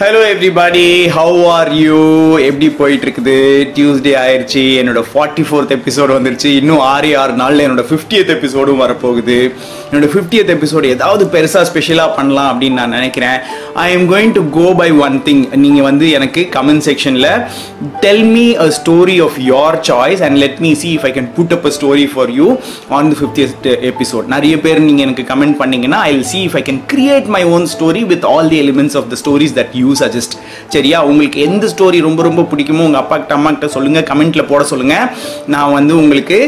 Hello everybody how are you எப்படி போயிட்டு இருக்குது டியூஸ்டே ஆயிடுச்சு என்னோட ஃபார்ட்டி ஃபோர்த் எபிசோடு வந்துருச்சு. இன்னும் ஆறு ஆறு நாளில் என்னோட ஃபிஃப்டியத் எபிசோடும் வரப்போகுது. என்னோட ஃபிஃப்டியத் எபிசோடு ஏதாவது பெருசாக ஸ்பெஷலாக பண்ணலாம் அப்படின்னு நான் நினைக்கிறேன். I am going to go by one thing நீங்கள் வந்து எனக்கு கமெண்ட் செக்ஷனில் tell me a story of your choice and let me see if I can put up a story for you on the fiftieth episode நிறைய பேர் நீங்கள் எனக்கு comment பண்ணீங்கன்னா I will see if I can create my own story with all the elements of the stories that you suggest சரியா? உங்களுக்கு எந்த story ரொம்ப ரொம்ப பிடிக்குமோ உங்கள் அப்பா கிட்ட அம்மா கிட்ட சொல்லுங்கள் கமெண்ட்டில் போட சொல்லுங்கள் நான் வந்து உங்களுக்கு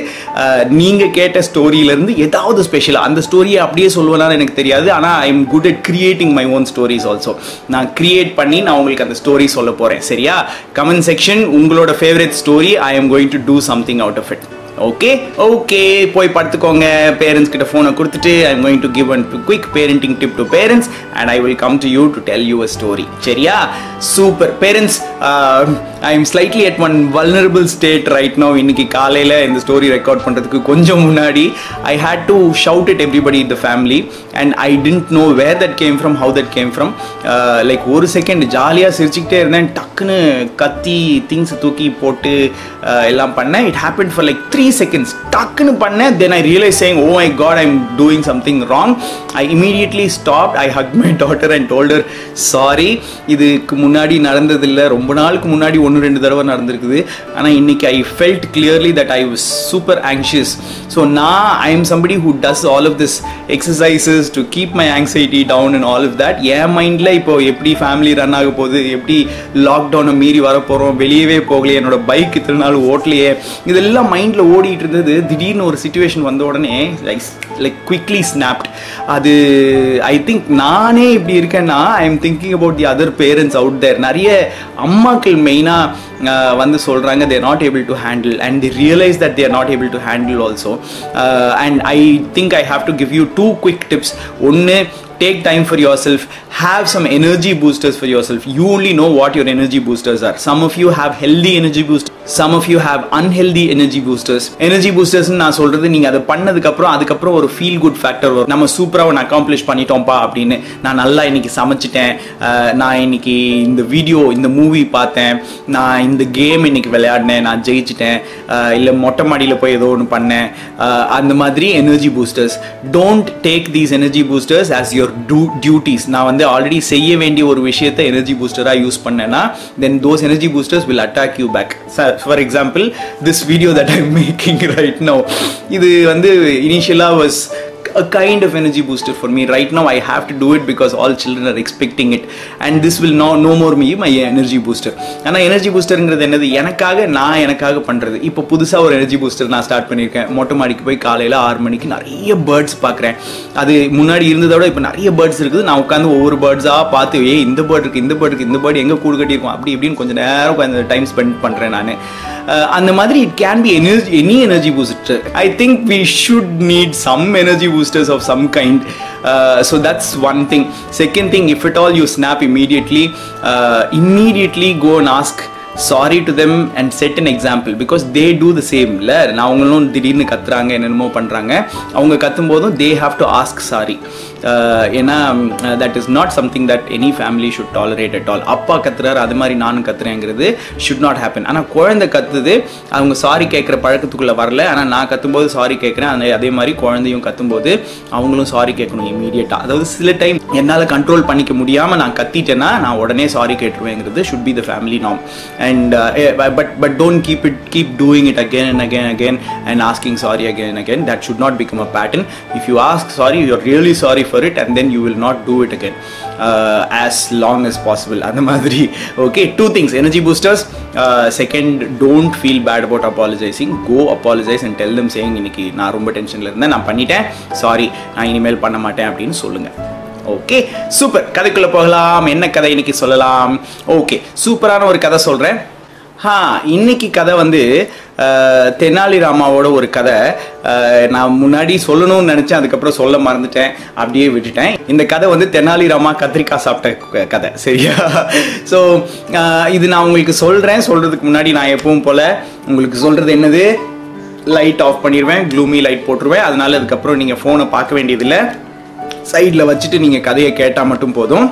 நீங்கள் கேட்ட ஸ்டோரியிலேருந்து ஏதாவது ஸ்பெஷலாக அந்த ஸ்டோரியை அப்படியே சொல்லுவேனான்னு எனக்கு தெரியாது. ஆனால் I am good at creating my own stories also நான் கிரியேட் பண்ணி நான் உங்களுக்கு அந்த ஸ்டோரி சொல்ல போகிறேன் சரியா? கமெண்ட் செக்ஷன் உங்களோட favourite story I am going to do something out of it okay okay போய் படுத்துக்கோங்க. பேரண்ட்ஸ் கிட்ட ஃபோனை கொடுத்துட்டு I am going to give and quick parenting tip to parents and I will come to you to tell you a story சரியா super parents I am slightly at one vulnerable state right now இன்னைக்கு காலையில் இந்த story record பண்ணுறதுக்கு கொஞ்சம் முன்னாடி I had to shout it everybody in the family and I didn't know where that came from how that came from like ஒரு second ஜாலியாக சிரிச்சுக்கிட்டே இருந்தேன். டக்குன்னு கத்தி திங்ஸ் தூக்கி போட்டு எல்லாம் பண்ணேன். It happen for like three seconds டக்குன்னு பண்ணேன். Then I realise saying oh my God I am doing something wrong I immediately stop I hug my daughter and told her sorry இதுக்கு முன்னாடி நடந்ததில்லை. ரொம்ப நாளுக்கு முன்னாடி ஒன்று ரெண்டு தடவை நடந்திருக்குது. ஆனால் இன்னைக்கு I felt clearly that I was super anxious so நான் I am somebody who does all of this exercises to keep my anxiety down and all of that என் மைண்டில் இப்போ எப்படி ஃபேமிலி ரன் ஆக போகுது? எப்படி லாக்டவுனை மீறி வரப்போகிறோம் வெளியவே போகலையே. என்னோட பைக் இத்தனை நாள் ஓட்டலையே. இதெல்லாம் மைண்டில் ஓடிட்டு இருந்தது திடீர்னு ஒரு சுச்சுவேஷன் வந்த உடனே லைக் லைக் குவிக்லி ஸ்னாப்ட் அது ஐ திங்க் நானே இப்படி இருக்கேன்னா I am thinking about the other parents out there நிறைய அம்மாக்கள் மெயினாக வந்து சொல்கிறாங்க they're not able to handle and realise that they're not able to handle also and I think I have to give you two quick tips ஒன்று take time for yourself have some energy boosters for yourself. You only know what your energy boosters are. Some of you have healthy energy boosters some of you have unhealthy energy boosters. Energy boosters நான் சொல்றது நீங்க அதை பண்ணதுக்கு அப்புறம் அதுக்கப்புறம் ஒரு feel good factor வரும். நம்ம சூப்பரா ஒன்று அக்காம்ப்ளிஷ் பண்ணிட்டோம்ப்பா அப்படின்னு நான் நல்லா இன்னைக்கு சமைச்சிட்டேன். நான் இன்னைக்கு இந்த வீடியோ இந்த மூவி பார்த்தேன். நான் இந்த கேம் இன்னைக்கு விளையாடினேன். நான் ஜெயிச்சிட்டேன். இல்லை மொட்டை மாடியில் போய் ஏதோ ஒன்று பண்ணேன். அந்த மாதிரி energy boosters don't take these energy boosters as your two duties நான் வந்து ஆல்ரெடி செய்ய வேண்டிய ஒரு விஷயத்தை எனர்ஜி பூஸ்டராக யூஸ் பண்ணேன்னா then those energy boosters will attack you back for example this video that I'm making right now இது வந்து இனிஷியலாக was a kind of energy booster for me. Right now i have to do it because all children are expecting it. And this will no no more me my energy booster. ஆனால் energy பூஸ்டருங்கிறது என்னது எனக்காக நான் எனக்காக பண்ணுறது இப்போ புதுசாக ஒரு எனர்ஜி பூஸ்டர் நான் ஸ்டார்ட் பண்ணியிருக்கேன் மொட்டை மாடிக்கு போய் காலையில் ஆறு மணிக்கு நிறைய பேர்ட்ஸ் பார்க்குறேன் அது முன்னாடி இருந்ததை விட இப்போ நிறைய பேர்ட்ஸ் இருக்குது நான் உட்காந்து ஒவ்வொரு பேர்ட்ஸாக பார்த்து ஏ இந்த பேர்ட் இருக்குது இந்த பேர்ட் இருக்குது இந்த பேர்ட் எங்கே கூடு கட்டியிருக்கோம்? அப்படி இப்படின்னு கொஞ்சம் நேரம் உட்காந்து டைம் ஸ்பெண்ட் பண்ணுறேன் நான். அந்த மாதிரி it can be energy any energy booster I think we should need some energy boosters of some kind so that's one thing second thing if at all you snap immediately immediately go and ask sorry to them and set an example because they do the same இல்லை? நான் அவங்களும் திடீர்னு கத்துறாங்க என்னென்னமோ பண்ணுறாங்க அவங்க கத்தும் போதும் they have to ask sorry ஏன்னா that is not something that any family should tolerate at all அப்பா கத்துறாரு அது மாதிரி நானும் கத்துறேங்கிறது ஷுட் நாட் ஹேப்பன் ஆனால் குழந்தை கத்துது அவங்க சாரி கேட்குற பழக்கத்துக்குள்ளே வரல. ஆனால் நான் கத்தும்போது சாரி கேட்குறேன் அந்த அதே மாதிரி குழந்தையும் கத்தும்போது அவங்களும் சாரி கேட்கணும் இமீடியட்டாக அதாவது சில டைம் என்னால் கண்ட்ரோல் பண்ணிக்க முடியாமல் நான் கத்திட்டேன்னா நான் உடனே சாரி கேட்டுருவேங்கிறது ஷுட் பி த ஃபேமிலி நாம் and but but don't keep it keep doing it again and again again and asking sorry again again that should not become a pattern if you ask sorry if you ask for it and then you will not do it again uh, as long as அந்த மாதிரி okay two things energy boosters second don't feel bad about apologising go apologise and tell them saying இன்னைக்கு நான் ரொம்ப டென்ஷனில் இருந்தேன் நான் பண்ணிட்டேன் sorry நான் இனிமேல் பண்ண மாட்டேன் அப்படின்னு சொல்லுங்கள் ஓகே சூப்பர் கதைக்குள்ளே போகலாம் என்ன கதை இன்னைக்கு சொல்லலாம் ஓகே சூப்பரான ஒரு கதை சொல்கிறேன் ஹா இன்னைக்கு கதை வந்து தெனாலிராமாவோட ஒரு கதை. நான் முன்னாடி சொல்லணும்னு நினச்சேன் அதுக்கப்புறம் சொல்ல மறந்துட்டேன். அப்படியே விட்டுட்டேன். இந்த கதை வந்து தெனாலிராமா கத்திரிக்காய் சாப்பிட்ட கதை. சரியா? ஸோ இது நான் உங்களுக்கு சொல்கிறேன் சொல்கிறதுக்கு முன்னாடி நான் எப்பவும் போல் உங்களுக்கு சொல்கிறது என்னது? லைட் ஆஃப் பண்ணிடுவேன் க்ளூமி லைட் போட்டுருவேன். அதனால அதுக்கப்புறம் நீங்கள் ஃபோனை பார்க்க வேண்டியதில்லை. சைடில் வச்சுட்டு நீங்கள் கதையை கேட்டால் மட்டும் போதும்.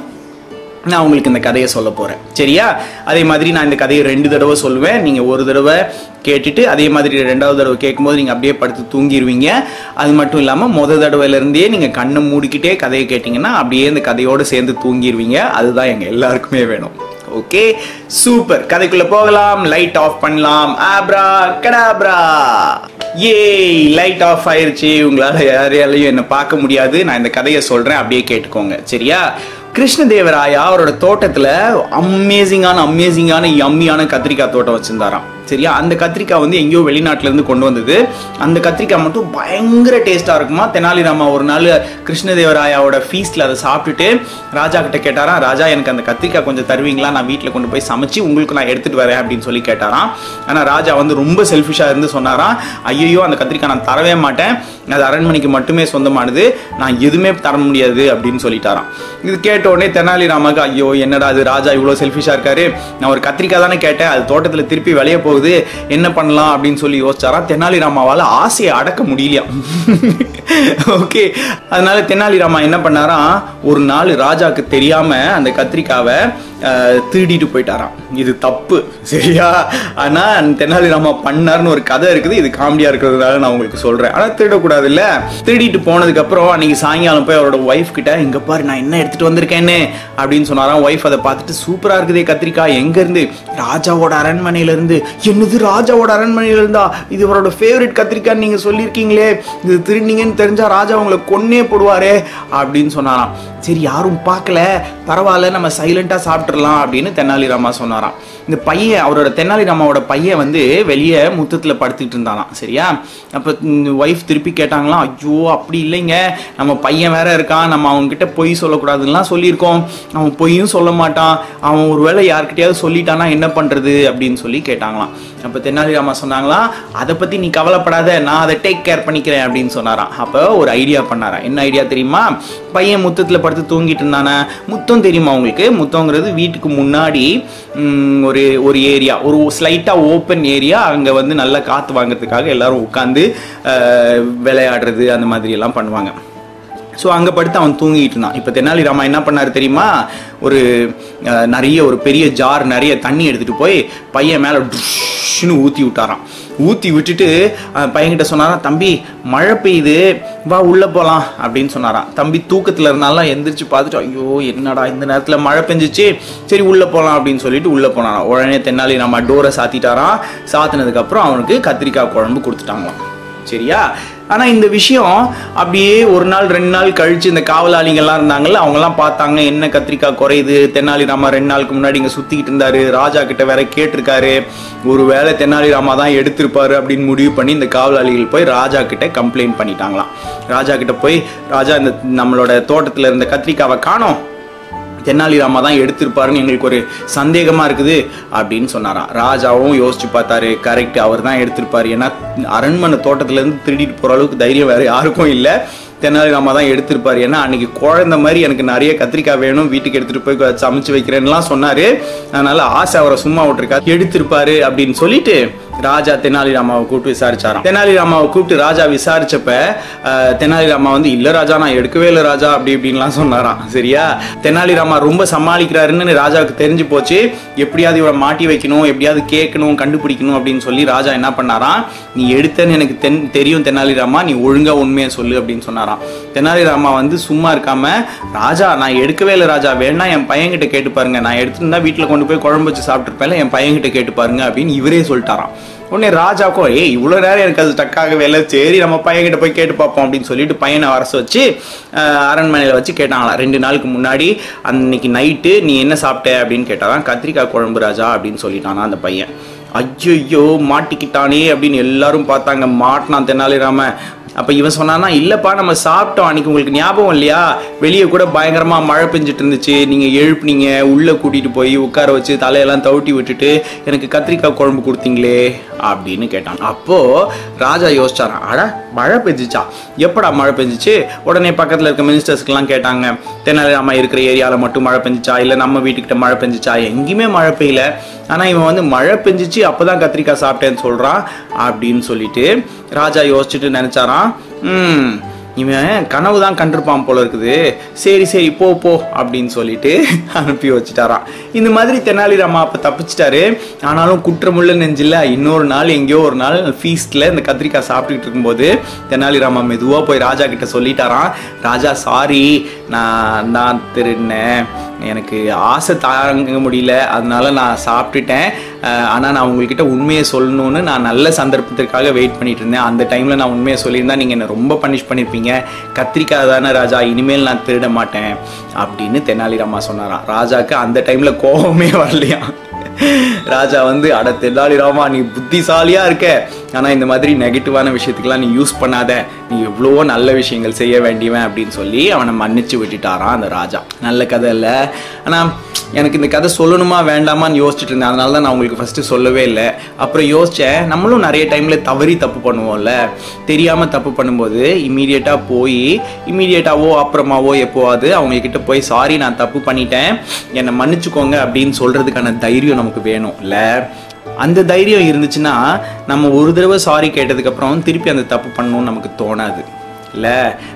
நான் உங்களுக்கு இந்த கதையை சொல்ல போகிறேன் சரியா? அதே மாதிரி நான் இந்த கதையை ரெண்டு தடவை சொல்லுவேன். நீங்கள் ஒரு தடவை கேட்டுட்டு அதே மாதிரி ரெண்டாவது தடவை கேட்கும்போது நீங்கள் அப்படியே படுத்து தூங்கிடுவீங்க அது மட்டும் இல்லாமல் முதல் தடவையிலேருந்தே நீங்கள் கண்ணை மூடிக்கிட்டே கதையை கேட்டிங்கன்னா அப்படியே இந்த கதையோடு சேர்ந்து தூங்கிடுவீங்க அதுதான் எங்கள் எல்லாருக்குமே வேணும். ஓகே? சூப்பர். கதைக்குள்ளே போகலாம். லைட் ஆஃப் பண்ணலாம். Abracadabra. ஏய் லைட் ஆஃப் ஆயிருச்சு. உங்களால் யாரையாலையும் என்னை பார்க்க முடியாது. நான் இந்த கதையை சொல்கிறேன் அப்படியே கேட்டுக்கோங்க. சரியா? கிருஷ்ணதேவராயா அவரோட தோட்டத்தில் அமேசிங்கான அமேசிங்கான யம்மியான கத்திரிக்காய் தோட்டம் வச்சுருந்தாராம். சரியா அந்த கத்திரிக்காய் வந்து எங்கேயோ வெளிநாட்டிலேருந்து கொண்டு வந்தது. அந்த கத்திரிக்காய் மட்டும் பயங்கர டேஸ்ட்டாக இருக்குமா? தெனாலிராமா ஒரு நாள் கிருஷ்ணதேவராயாவோட ஃபீஸ்டில் அதை சாப்பிட்டுட்டு ராஜா கிட்ட கேட்டாராம் ராஜா எனக்கு அந்த கத்திரிக்காய் கொஞ்சம் தருவீங்களா? நான் வீட்டில் கொண்டு போய் சமைச்சு உங்களுக்கு நான் எடுத்துகிட்டு வரேன் அப்படின்னு சொல்லி கேட்டாராம். ஆனால் ராஜா வந்து ரொம்ப செல்ஃபிஷாக இருந்து சொன்னாராம் ஐயோ அந்த கத்திரிக்காய் நான் தரவே மாட்டேன். அது அரண்மனைக்கு மட்டுமே சொந்தமானது. நான் எதுவுமே தர முடியாது அப்படின்னு சொல்லிட்டாராம். இது கேட்ட உடனே தெனாலிராமாக்கு ஐயோ என்னடா அது ராஜா இவ்வளோ செல்ஃபிஷாக இருக்காரு. நான் ஒரு கத்திரிக்காய் தானே கேட்டேன். அது தோட்டத்தில் திருப்பி வெளியே போகுது என்ன பண்ணலாம் அப்படின்னு சொல்லி யோசிச்சாரா? தெனாலிராமாவால ஆசையை அடக்க முடியலையா? ஓகே அதனால தெனாலிராமா என்ன பண்ணாராம் ஒரு நாள் ராஜாக்கு தெரியாம அந்த கத்திரிக்காவை திருடிட்டு போயிட்டாராம். இது தப்பு சரியா? ஆனால் தென்னாலிராமா பண்ணாருன்னு ஒரு கதை இருக்குது. இது காமெடியாக இருக்கிறதுனால நான் உங்களுக்கு சொல்கிறேன் ஆனால் திருடக்கூடாது இல்லை திருடிட்டு போனதுக்கப்புறம் அன்றைக்கி சாயங்காலம் போய் அவரோட ஒய்ஃப் கிட்ட இங்கே பாரு நான் என்ன எடுத்துகிட்டு வந்திருக்கேன்னு அப்படின்னு சொன்னாராம். ஒய்ஃப் அதை பார்த்துட்டு சூப்பராக இருக்குதே கத்திரிக்காய். எங்கேருந்து? ராஜாவோட அரண்மனையிலேருந்து. என்னது ராஜாவோட அரண்மனையிலேருந்தா? இது அவரோட ஃபேவரட் கத்திரிக்காய் நீங்கள் சொல்லியிருக்கீங்களே. இது திருடிங்கன்னு தெரிஞ்சால் ராஜா உங்களை கொன்னே போடுவாரே அப்படின்னு சொன்னாராம். சரி யாரும் பார்க்கல. பரவாயில்ல நம்ம சைலண்டா சாப்பிட்டுறலாம் அப்படின்னு தெனாலிராமா சொன்னாராம். இந்த பையன் அவரோட தெனாலிராமாவோட பையன் வந்து வெளியே முத்தத்தில் படுத்துக்கிட்டு இருந்தாலாம் சரியா? அப்போ ஒய்ஃப் திருப்பி கேட்டாங்களாம் ஐயோ அப்படி இல்லைங்க. நம்ம பையன் வேற இருக்கான். நம்ம அவங்ககிட்ட பொய் சொல்லக்கூடாதுலாம் சொல்லியிருக்கோம். அவன் பொய்யும் சொல்ல மாட்டான். அவன் ஒரு வேளை யார்கிட்டயாவது சொல்லிட்டானா என்ன பண்ணுறது அப்படின்னு சொல்லி கேட்டாங்களாம். அப்போ தெனாலிராமா சொன்னாங்களாம் அதை பற்றி நீ கவலைப்படாத. நான் அதை டேக் கேர் பண்ணிக்கிறேன். அப்படின்னு சொன்னாராம். அப்போ ஒரு ஐடியா பண்ணாராம். என்ன ஐடியா தெரியுமா? பையன் முத்தத்தில் படுத்து தூங்கிட்டு இருந்தானே? முத்தம் தெரியுமா உங்களுக்கு? முத்தங்கிறது வீட்டுக்கு முன்னாடி ஒரு ஒரு ஏரியா ஒரு ஸ்லைட்டாக ஓப்பன் ஏரியா. அங்கே வந்து நல்லா காற்று வாங்குறதுக்காக எல்லாரும் உட்காந்து விளையாடுறது அந்த மாதிரி எல்லாம் பண்ணுவாங்க. ஸோ அங்கே படுத்து அவன் தூங்கிட்டு இருந்தான். இப்போ தெனாலிராமா என்ன பண்ணாரு தெரியுமா? ஒரு நிறைய ஒரு பெரிய ஜார் நிறைய தண்ணி எடுத்துகிட்டு போய் பையன் மேலே டுஷ்னு ஊற்றி விட்டாராம். ஊற்றி விட்டுட்டு பையன்கிட்ட சொன்னாராம் தம்பி மழை பெய்யுது. வா உள்ளே போகலாம் அப்படின்னு சொன்னாராம். தம்பி தூக்கத்தில் இருந்தாலும் எந்திரிச்சு பார்த்துட்டு ஐயோ என்னடா இந்த நேரத்தில் மழை பெஞ்சிச்சு. சரி உள்ளே போகலாம் அப்படின்னு சொல்லிட்டு உள்ளே போனாராம். உடனே தென்னாலிராமா டோரை சாத்திட்டாராம். சாத்தினதுக்கப்புறம் அவனுக்கு கத்திரிக்காய் குழம்பு கொடுத்துட்டாங்களாம். சரியா? ஆனால் இந்த விஷயம் அப்படியே ஒரு நாள் ரெண்டு நாள் கழித்து இந்த காவலாளிகள்லாம் இருந்தாங்கல்ல அவங்கெல்லாம் பார்த்தாங்க என்ன கத்திரிக்காய் குறையுது தெனாலிராமா ரெண்டு நாளுக்கு முன்னாடி இங்கே சுற்றிக்கிட்டு இருந்தாரு ராஜா கிட்ட வேற கேட்டிருக்காரு ஒருவேளை தெனாலிராமா தான் எடுத்திருப்பாரு அப்படின்னு முடிவு பண்ணி இந்த காவலாளிகள் போய் ராஜா கிட்ட கம்ப்ளைண்ட் பண்ணிட்டாங்களாம். ராஜா கிட்ட போய் ராஜா இந்த நம்மளோட தோட்டத்தில் இருந்த கத்திரிக்காவை காணோம். தெனாலிராமா தான் எடுத்திருப்பாருன்னு எங்களுக்கு ஒரு சந்தேகமாக இருக்குது அப்படின்னு சொன்னாராம். ராஜாவும் யோசிச்சு பார்த்தாரு. கரெக்ட் அவர் தான் எடுத்திருப்பார். ஏன்னா அரண்மனை தோட்டத்துலேருந்து திருடிட்டு போகிற அளவுக்கு தைரியம் வேறு யாருக்கும் இல்லை. தெனாலிராமா தான் எடுத்திருப்பார். ஏன்னா அன்னைக்கு குழந்தை மாதிரி எனக்கு நிறைய கத்திரிக்காய் வேணும். வீட்டுக்கு எடுத்துகிட்டு போய் சமைச்சு வைக்கிறேன்னுலாம் சொன்னார். அதனால் ஆசை அவரை சும்மா விட்டுருக்காரு எடுத்திருப்பாரு அப்படின்னு சொல்லிட்டு ராஜா தெனாலிராமாவை கூப்பிட்டு விசாரிச்சாராம். தெனாலிராமாவை கூப்பிட்டு ராஜா விசாரிச்சப்ப தெனாலிராமா வந்து இல்ல ராஜா நான் எடுக்கவே இல்லை ராஜா அப்படி இப்படின்லாம் சொன்னாராம். சரியா? தெனாலிராமா ரொம்ப சமாளிக்கிறாருன்னு ராஜாவுக்கு தெரிஞ்சு போச்சு. எப்படியாவது இவரை மாட்டி வைக்கணும் எப்படியாவது கேட்கணும் கண்டுபிடிக்கணும் அப்படின்னு சொல்லி ராஜா என்ன பண்ணாராம்? நீ எடுத்தேன்னு எனக்கு தென் தெரியும் தெனாலிராமா நீ ஒழுங்கா உண்மையை சொல்லு அப்படின்னு சொன்னாராம். தெனாலிராமா வந்து சும்மா இருக்காம ராஜா நான் எடுக்கவே இல்லை ராஜா வேணா என் பையன்கிட்ட கேட்டு பாருங்க. நான் எடுத்துருந்தா வீட்டில் கொண்டு போய் குழம்பு வச்சு சாப்பிட்டுருப்பேன் என் பையன்கிட்ட கேட்டு பாருங்க அப்படின்னு இவரே சொல்லிட்டாராம். உடனே ராஜாக்கோ ஏய் இவ்வளோ நேரம் எனக்கு அது டக்காகவே இல்லை. சரி நம்ம பையன்கிட்ட போய் கேட்டு பார்ப்போம் அப்படின்னு சொல்லிட்டு பையனை அரசு வச்சு அரண்மனையில் வச்சு கேட்டாங்களாம். ரெண்டு நாளுக்கு முன்னாடி அன்னைக்கு நைட்டு நீ என்ன சாப்பிட்ட அப்படின்னு கேட்டாதான் கத்திரிக்காய் குழம்பு ராஜா அப்படின்னு சொல்லிட்டானா அந்த பையன். ஐயோ மாட்டிக்கிட்டானே அப்படின்னு எல்லாரும் பார்த்தாங்க. மாட்டினான் தெனாலிராம அப்போ இவன் சொன்னான்னா இல்லைப்பா நம்ம சாப்பிட்டோம். அன்னைக்கு உங்களுக்கு ஞாபகம் இல்லையா? வெளியே கூட பயங்கரமாக மழை பெஞ்சிட்டு இருந்துச்சு. நீங்கள் எழுப்புனீங்க. உள்ளே கூட்டிகிட்டு போய் உட்கார வச்சு தலையெல்லாம் தவிட்டி விட்டுட்டு எனக்கு கத்திரிக்காய் குழம்பு கொடுத்தீங்களே அப்படின்னு கேட்டான். அப்போது ராஜா யோசிச்சாரான் அட மழை பெஞ்சிச்சா? எப்படா மழை பெஞ்சிச்சு? உடனே பக்கத்தில் இருக்க மினிஸ்டர்ஸ்க்கெலாம் கேட்டாங்க தெனாலிராமா இருக்கிற ஏரியாவில் மட்டும் மழை பெஞ்சிச்சா? இல்லை நம்ம வீட்டுக்கிட்ட மழை பெஞ்சிச்சா? எங்கேயுமே மழை பெய்யல. ஆனால் இவன் வந்து மழை பெஞ்சிச்சு அப்போ தான் கத்திரிக்காய் சாப்பிட்டேன்னு சொல்கிறான் அப்படின்னு சொல்லிட்டு ராஜா யோசிச்சுட்டு நினச்சாராம் இவன் கனவு தான் கண்டிருப்பான் போல இருக்குது. சரி சரி போ போ அப்படின்னு சொல்லிட்டு அனுப்பி வச்சுட்டாராம். இந்த மாதிரி தெனாலிராமா அப்போ தப்பிச்சிட்டாரு. ஆனாலும் குற்றமுள்ள நெஞ்சில் இன்னொரு நாள் எங்கேயோ ஒரு நாள் ஃபீஸ்டில் இந்த கத்திரிக்காய் சாப்பிட்டுக்கிட்டு இருக்கும்போது தெனாலிராமா மெதுவாக போய் ராஜா கிட்ட சொல்லிட்டாராம் ராஜா சாரி நான் நான் திருடினேன். எனக்கு ஆசை தாங்க முடியல. அதனால நான் சாப்பிட்டுட்டேன். ஆனால் நான் உங்கள்கிட்ட உண்மையை சொல்லணும்னு நான் நல்ல சந்தர்ப்பத்திற்காக வெயிட் பண்ணிட்டு இருந்தேன். அந்த டைமில் நான் உண்மையை சொல்லியிருந்தா நீங்கள் என்னை ரொம்ப பனிஷ் பண்ணியிருப்பீங்க கத்திரிக்காய் தானே ராஜா இனிமேல் நான் திருட மாட்டேன். அப்படின்னு தெனாலிராமா சொன்னாராம். ராஜாவுக்கு அந்த டைமில் கோபமே வரலையா ராஜா வந்து அட தெனாலிராமா நீ புத்திசாலியாக இருக்க. ஆனால் இந்த மாதிரி நெகட்டிவான விஷயத்துக்கெல்லாம் நீ யூஸ் பண்ணாத. நீ எவ்வளவோ நல்ல விஷயங்கள் செய்ய வேண்டியவன் அப்படின்னு சொல்லி அவனை மன்னிச்சு விட்டுட்டாரான் அந்த ராஜா. நல்ல கதை இல்லை. ஆனால் எனக்கு இந்த கதை சொல்லணுமா வேண்டாமான்னு யோசிச்சுட்டு இருந்தேன். அதனால தான் நான் உங்களுக்கு ஃபஸ்ட்டு சொல்லவே இல்லை. அப்புறம் யோசித்தேன் நம்மளும் நிறைய டைமில் தவறி தப்பு பண்ணுவோம்ல. தெரியாமல் தப்பு பண்ணும்போது இம்மீடியட்டாக போய் இம்மீடியட்டாவோ அப்புறமாவோ எப்போவாது அவங்கக்கிட்ட போய் சாரி நான் தப்பு பண்ணிட்டேன். என்னை மன்னிச்சுக்கோங்க அப்படின்னு சொல்கிறதுக்கான தைரியம் நமக்கு வேணும் இல்லை? அந்த தைரியம் இருந்துச்சுன்னா நம்ம ஒரு தடவை சாரி கேட்டதுக்கப்புறம் திருப்பி அந்த தப்பு பண்ணணும்னு நமக்கு தோணாது. இல்லை?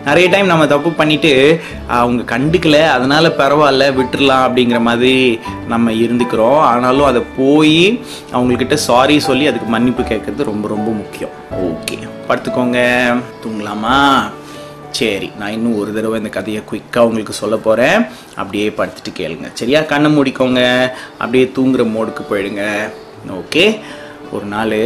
நிறைய டைம் நம்ம தப்பு பண்ணிட்டு அவங்க கண்டுக்கல அதனால பரவாயில்ல விட்டுறலாம் அப்படிங்கிற மாதிரி நம்ம இருந்துக்கிறோம். ஆனாலும் அதை போய் அவங்கக்கிட்ட சாரி சொல்லி அதுக்கு மன்னிப்பு கேட்கறது ரொம்ப ரொம்ப முக்கியம். ஓகே. படுத்துக்கோங்க. தூங்கலாமா? சரி நான் இன்னும் ஒரு தடவை இந்த கதையை குயிக்காக உங்களுக்கு சொல்ல போகிறேன் அப்படியே படுத்துட்டு கேளுங்க. சரியா? கண்ணை மூடிக்கோங்க. அப்படியே தூங்குற மோடுக்கு போயிடுங்க. ஓகே ஒரு நாள்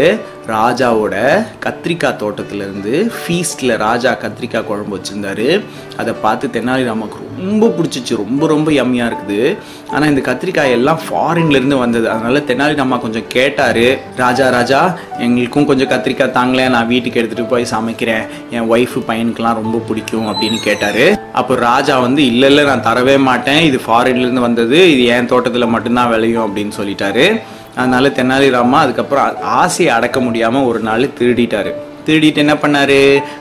ராஜாவோட கத்திரிக்காய் தோட்டத்திலேருந்து ஃபீஸ்டில் ராஜா கத்திரிக்காய் குழம்பு வச்சுருந்தாரு. அதை பார்த்து தெனாலிராமாவுக்கு ரொம்ப பிடிச்சிச்சு. ரொம்ப ரொம்ப யம்மியாக இருக்குது. ஆனால் இந்த கத்திரிக்காய் எல்லாம் ஃபாரின்லேருந்து வந்தது. அதனால தெனாலிராமா கொஞ்சம் கேட்டார். ராஜா ராஜா எங்களுக்கும் கொஞ்சம் கத்திரிக்காய் தாங்களேன் நான் வீட்டுக்கு எடுத்துகிட்டு போய் சமைக்கிறேன். என் ஒய்ஃபு பையனுக்கெலாம் ரொம்ப பிடிக்கும் அப்படின்னு கேட்டார். அப்போ ராஜா வந்து இல்லை இல்லை நான் தரவே மாட்டேன். இது ஃபாரின்லேருந்து வந்தது. இது என் தோட்டத்தில் மட்டும்தான் விளையும் அப்படின்னு சொல்லிட்டாரு. அதனால தெனாலிராமா அதுக்கப்புறம் ஆசையை அடக்க முடியாமல் ஒரு நாள் திருடிட்டாரு. திருடிட்டு என்ன பண்ணாரு?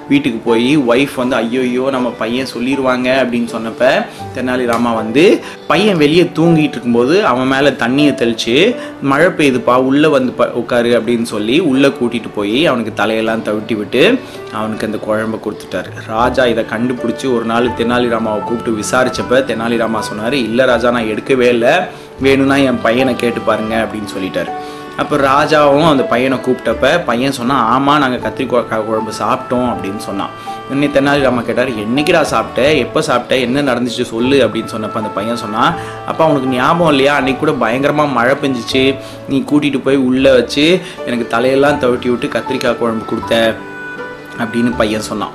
வீட்டுக்கு போய் ஒய்ஃப் வந்து ஐயோ நம்ம பையன் சொல்லிடுவாங்க அப்படின்னு சொன்னப்ப தெனாலிராமா வந்து பையன் வெளியே தூங்கிட்டு இருக்கும்போது அவன் மேலே தண்ணியை தெளித்து மழை பெய்யுதுப்பா உள்ளே வந்து ப உட்காரு அப்படின்னு சொல்லி உள்ளே கூட்டிகிட்டு போய் அவனுக்கு தலையெல்லாம் தவிட்டி விட்டு அவனுக்கு அந்த குழம்பை கொடுத்துட்டாரு. ராஜா இதை கண்டுபிடிச்சி ஒரு நாள் தெனாலிராமாவை கூப்பிட்டு விசாரித்தப்ப தெனாலிராமா சொன்னார் இல்லை ராஜா நான் எடுக்கவே இல்லை. வேணும்னா என் பையனை கேட்டு பாருங்க அப்படின்னு சொல்லிட்டாரு. அப்போ ராஜாவும் அந்த பையனை கூப்பிட்டப்ப பையன் சொன்னான் ஆமாம் நாங்கள் கத்திரிக்காய் குழம்பு சாப்பிட்டோம் அப்படின்னு சொன்னான். இன்னி தெனாலிராமா கேட்டார் என்னைக்குடா சாப்பிட்ட? எப்போ சாப்பிட்ட? என்ன நடந்துச்சு? சொல்லு அப்படின்னு சொன்னப்போ அந்த பையன் சொன்னான் அப்போ அவனுக்கு ஞாபகம் இல்லையா? அன்றைக்கி கூட பயங்கரமாக மழை பெஞ்சிச்சு. நீ கூட்டிகிட்டு போய் உள்ளே வச்சு எனக்கு தலையெல்லாம் தவிட்டி விட்டு கத்திரிக்காய் குழம்பு கொடுத்த அப்படின்னு பையன் சொன்னான்.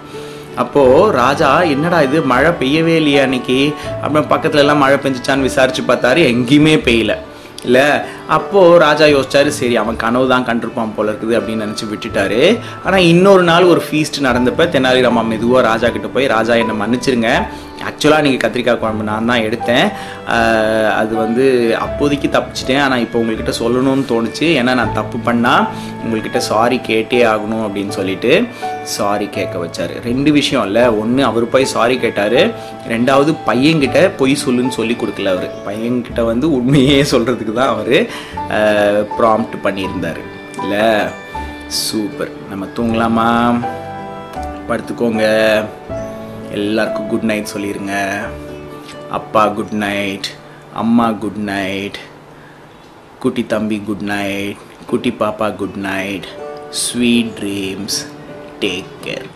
அப்போது ராஜா என்னடா இது? மழை பெய்யவே இல்லையா அன்னைக்கு. அப்புறம் பக்கத்துல எல்லாம் மழை பெஞ்சிச்சான்னு விசாரிச்சு பார்த்தாரு எங்கேயுமே பெய்யலை. இல்லை அப்போது ராஜா யோசிச்சாரு சரி அவன் கனவு தான் கண்டிருப்பான் போல இருக்குது அப்படின்னு நினச்சி விட்டுட்டாரு. ஆனால் இன்னொரு நாள் ஒரு ஃபீஸ்ட் நடந்தப்ப தெனாலிராமா மெதுவாக ராஜா கிட்ட போய் ராஜா என்னை மன்னிச்சிருங்க. ஆக்சுவலாக நீங்கள் கத்திரிக்காய் குழம்பு நான் தான் எடுத்தேன். அது வந்து அப்போதைக்கு தப்பிச்சிட்டேன். ஆனால் இப்போ உங்கள்கிட்ட சொல்லணும்னு தோணுச்சு. ஏன்னா நான் தப்பு பண்ணால் உங்கள்கிட்ட சாரி கேட்டே ஆகணும் அப்படின்னு சொல்லிட்டு சாரி கேட்க வச்சார். ரெண்டு விஷயம் இல்லை. ஒன்று அவர் போய் சாரி கேட்டார். ரெண்டாவது பையன்கிட்ட பொய் சொல்லுன்னு சொல்லி கொடுக்கல அவர். பையன்கிட்ட வந்து உண்மையே சொல்கிறதுக்கு தான் அவர் ப்ராம்ப்ட் பண்ணியிருந்தார். இல்லை? சூப்பர். நம்ம தூங்கலாமா? படுத்துக்கோங்க. எல்லாருக்கும் குட் நைட் சொல்லிடுங்க அப்பா குட் நைட் அம்மா குட் நைட் குட்டி தம்பி குட் நைட் குட்டி பாப்பா good night sweet dreams take care